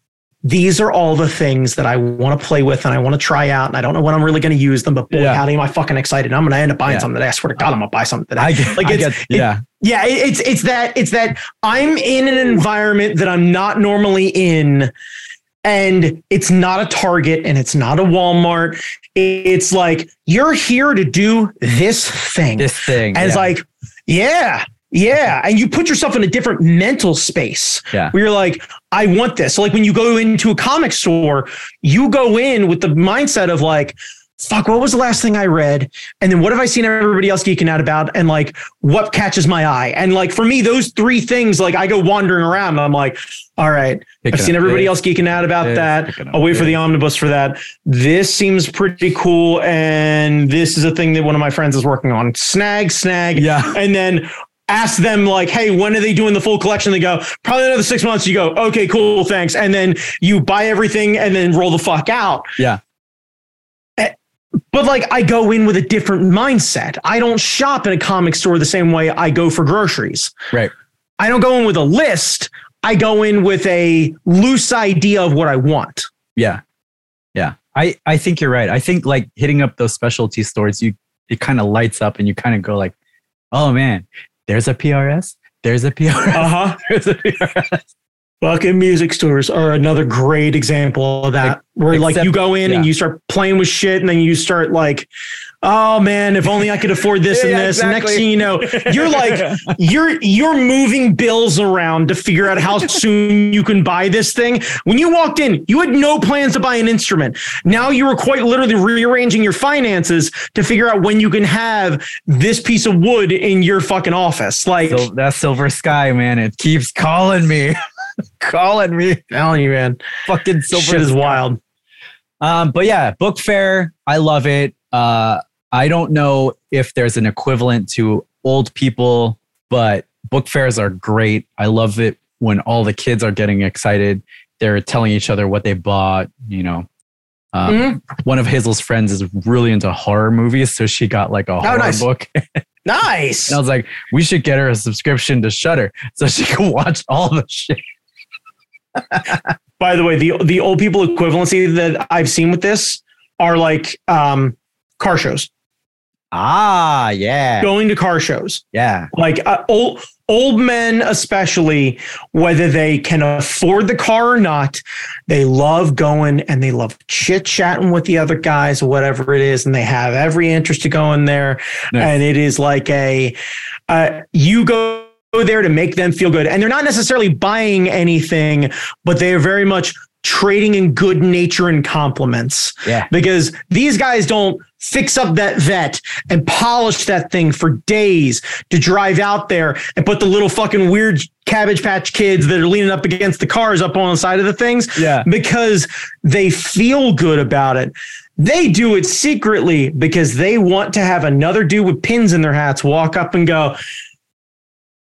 these are all the things that I want to play with and I want to try out, and I don't know when I'm really going to use them. But boy, yeah. how am I fucking excited? I'm going to end up buying yeah. something today. I swear to God, I'm going to buy something today. I get, like I get, yeah. It, yeah, it's it's that it's that I'm in an environment that I'm not normally in and it's not a Target and it's not a Walmart. It's like you're here to do this thing. This thing. And yeah. it's like, yeah, yeah. And you put yourself in a different mental space yeah. where you're like, I want this. So like when you go into a comic store, you go in with the mindset of like, fuck, what was the last thing I read? And then what have I seen everybody else geeking out about? And like, what catches my eye? And like, for me, those three things, like, I go wandering around and I'm like, all right, Picking I've seen everybody else geeking out about that. I'll wait for the omnibus for that. This seems pretty cool. And this is a thing that one of my friends is working on. Snag, snag. Yeah. And then ask them like, hey, when are they doing the full collection? They go, probably another six months. You go, okay, cool, thanks. And then you buy everything and then roll the fuck out. Yeah. But like I go in with a different mindset. I don't shop in a comic store the same way I go for groceries. Right. I don't go in with a list. I go in with a loose idea of what I want. Yeah. Yeah. I, I think you're right. I think like hitting up those specialty stores, you it kind of lights up and you kind of go like, oh man, there's a PRS. There's a PRS. Uh-huh. There's a PRS. Fucking music stores are another great example of that. Where like you go in yeah. and you start playing with shit and then you start like, oh man, if only I could afford this and Yeah, this. And next thing you know, you're like, you're you're moving bills around to figure out how soon you can buy this thing. When you walked in, you had no plans to buy an instrument. Now you were quite literally rearranging your finances to figure out when you can have this piece of wood in your fucking office. Like So that silver sky, man, it keeps calling me. calling me. telling you, man, Fucking silver shit is wild. Um, but yeah, book fair, I love it. Uh, I don't know if there's an equivalent to old people, but book fairs are great. I love it when all the kids are getting excited. They're telling each other what they bought. You know, um, Mhm. one of Hazel's friends is really into horror movies, so she got like a horror nice. book. Nice. And I was like, we should get her a subscription to Shudder so she can watch all the shit. By the way, the the old people equivalency that I've seen with this are like um, car shows. Ah, yeah, Going to car shows, yeah, like uh, old old men, especially whether they can afford the car or not, they love going and they love chit chatting with the other guys or whatever it is, and they have every interest to go in there. Nice. And it is like a uh, you go there to make them feel good, and they're not necessarily buying anything, but they are very much trading in good nature and compliments yeah. because these guys don't fix up that Vette and polish that thing for days to drive out there and put the little fucking weird cabbage patch kids that are leaning up against the cars up on the side of the things Yeah. because they feel good about it. They do it secretly because they want to have another dude with pins in their hats walk up and go,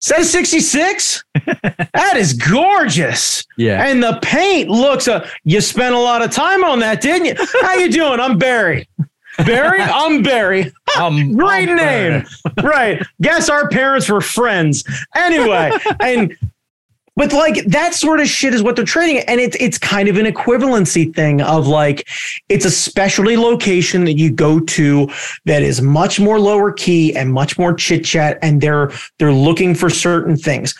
Says 66? that is gorgeous. Yeah. And the paint looks uh, you spent a lot of time on that, didn't you? How you doing? I'm Barry. Barry? I'm Barry. Um, Great um, name. right. Guess our parents were friends. Anyway, and but like that sort of shit is what they're trading. And it's it's kind of an equivalency thing of like it's a specialty location that you go to that is much more lower key and much more chit chat, and they're they're looking for certain things.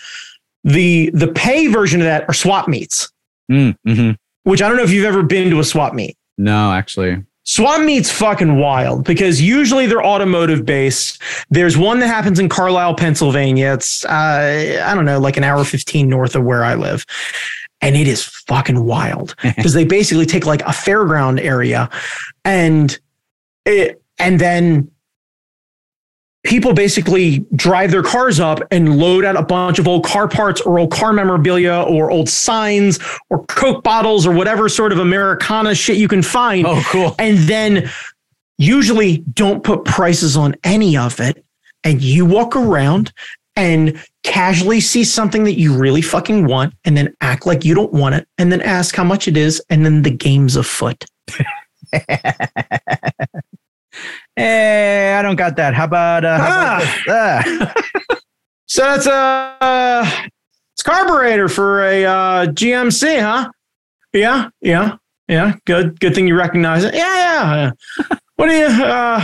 The the pay version of that are swap meets, Mm, mhm. which I don't know if you've ever been to a swap meet. No, actually. Swap meets fucking wild because usually they're automotive based. There's one that happens in Carlisle, Pennsylvania. It's uh, I don't know, like an hour 15 north of where I live. And it is fucking wild because they basically take like a fairground area and it and then people basically drive their cars up and load out a bunch of old car parts or old car memorabilia or old signs or coke bottles or whatever sort of americana shit you can find Oh, cool. and then usually don't put prices on any of it. And you walk around and casually see something that you really fucking want and then act like you don't want it and then ask how much it is. And then the game's afoot. Hey, I don't got that. How about, uh, how about this? Ah. So that's a uh, it's carburetor for a uh, GMC, huh? Yeah, yeah, yeah. Good, good thing you recognize it. Yeah, yeah. yeah. What do you? Uh,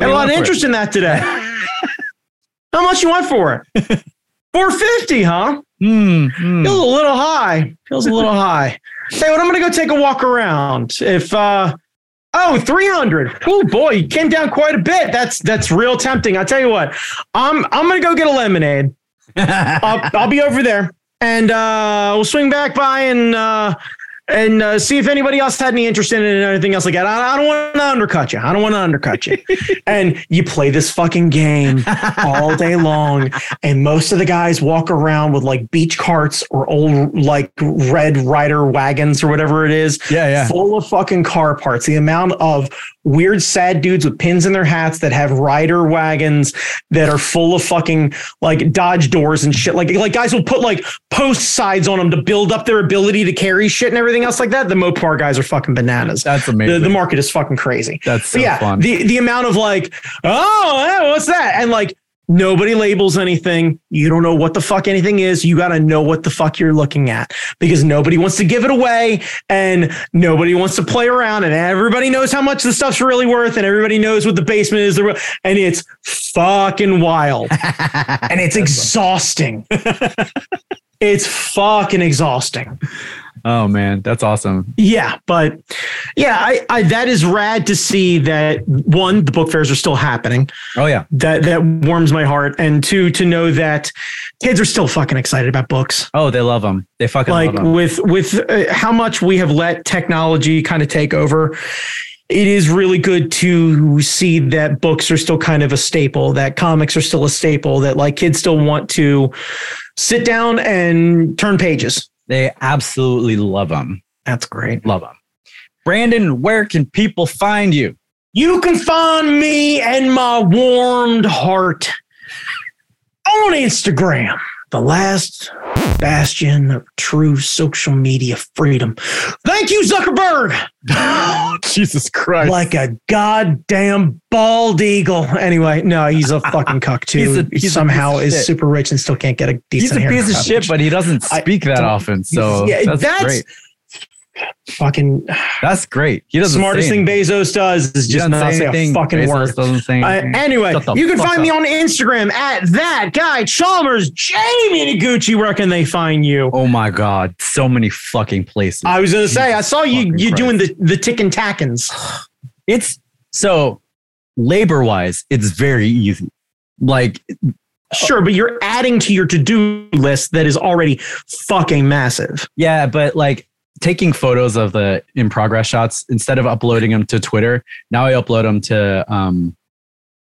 had a lot of interest in that today. How much you want for it? Four fifty, huh? Hmm, hmm. Feels a little high. Feels a little high. Hey, what I'm gonna go take a walk around. If uh oh 300. Oh boy, you came down quite a bit. That's that's real tempting. I'll tell you what. I'm I'm gonna go get a lemonade. I'll, I'll be over there and uh we'll swing back by and uh and uh, see if anybody else had any interest in it and anything else like that. I, I don't want to undercut you. I don't want to undercut you. and you play this fucking game all day long, and most of the guys walk around with like beach carts or old like red rider wagons or whatever it is, Yeah, yeah. full of fucking car parts. The amount of weird, sad dudes with pins in their hats that have rider wagons that are full of fucking like Dodge doors and shit. Like like guys will put like post sides on them to build up their ability to carry shit and everything else like that. The Mopar guys are fucking bananas. That's The, amazing. the market is fucking crazy. That's so yeah, fun. the the amount of like, oh, what's that? And like nobody labels anything. You don't know what the fuck anything is. You got to know what the fuck you're looking at because nobody wants to give it away and nobody wants to play around and everybody knows how much the stuff's really worth and everybody knows what the basement is and it's fucking wild and it's exhausting. it's fucking exhausting. Oh man, that's awesome. Yeah, but yeah, I, I that is rad to see that one, the book fairs are still happening. Oh yeah. That that warms my heart. And two, to know that kids are still fucking excited about books. Oh, they love them. They fucking Like love them. with with uh, how much we have let technology kind of take over. It is really good to see that books are still kind of a staple, that comics are still a staple, that like kids still want to sit down and turn pages. They absolutely love them. That's great. Love them. Brandon, where can people find you? You can find me and my warmed heart on Instagram, the last bastion of true social media freedom. Thank you, Zuckerberg. Jesus Christ. Like a goddamn bald eagle. Anyway, no, he's a fucking cuck too. He's a- he he's somehow is shit. super rich and still can't get a decent He's a piece of shit, but he doesn't I speak that often. So Yeah, that's, that's- great. Fucking That's great. He doesn't smartest say thing. Bezos does is just not say, anything. a fucking Bezos word. Doesn't say Uh, anyway, you can find me on Instagram at that guy Chalmers, Jamie Noguchi. Where can they find you? Oh my god, so many fucking places. I was gonna say, I saw you you Christ. doing the the tick and tackins. it's so labor wise, it's very easy. Like Sure, but you're adding to your to do list that is already fucking massive. Yeah, but like taking photos of the in progress shots instead of uploading them to Twitter, now I upload them to um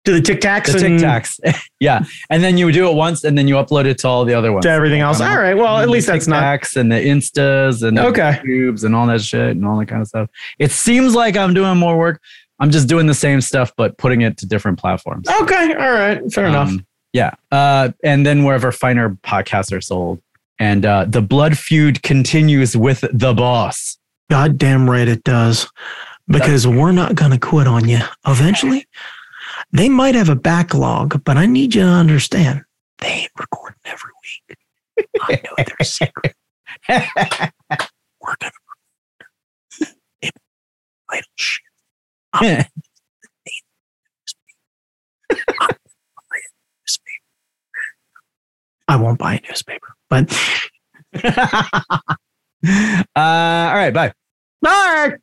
To the tic tacs the and TikToks. yeah, and then you do it once, and then you upload it to all the other ones. to everything else. Um, All right, well, at least that's not and the Instas and the Okay. YouTubes and all that shit and all that kind of stuff. It seems like I'm doing more work. I'm just doing the same stuff, but putting it to different platforms. okay. All right, fair enough. Um, yeah. Uh, and then wherever finer podcasts are sold. And uh, the blood feud continues with the boss. Goddamn right it does. Because we're not going to quit on you. Eventually, they might have a backlog, but I need you to understand they ain't recording every week. I know their secret. We're going to vital shit. I won't buy a newspaper, but uh, all right. Bye. right.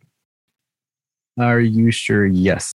Are you sure? Yes.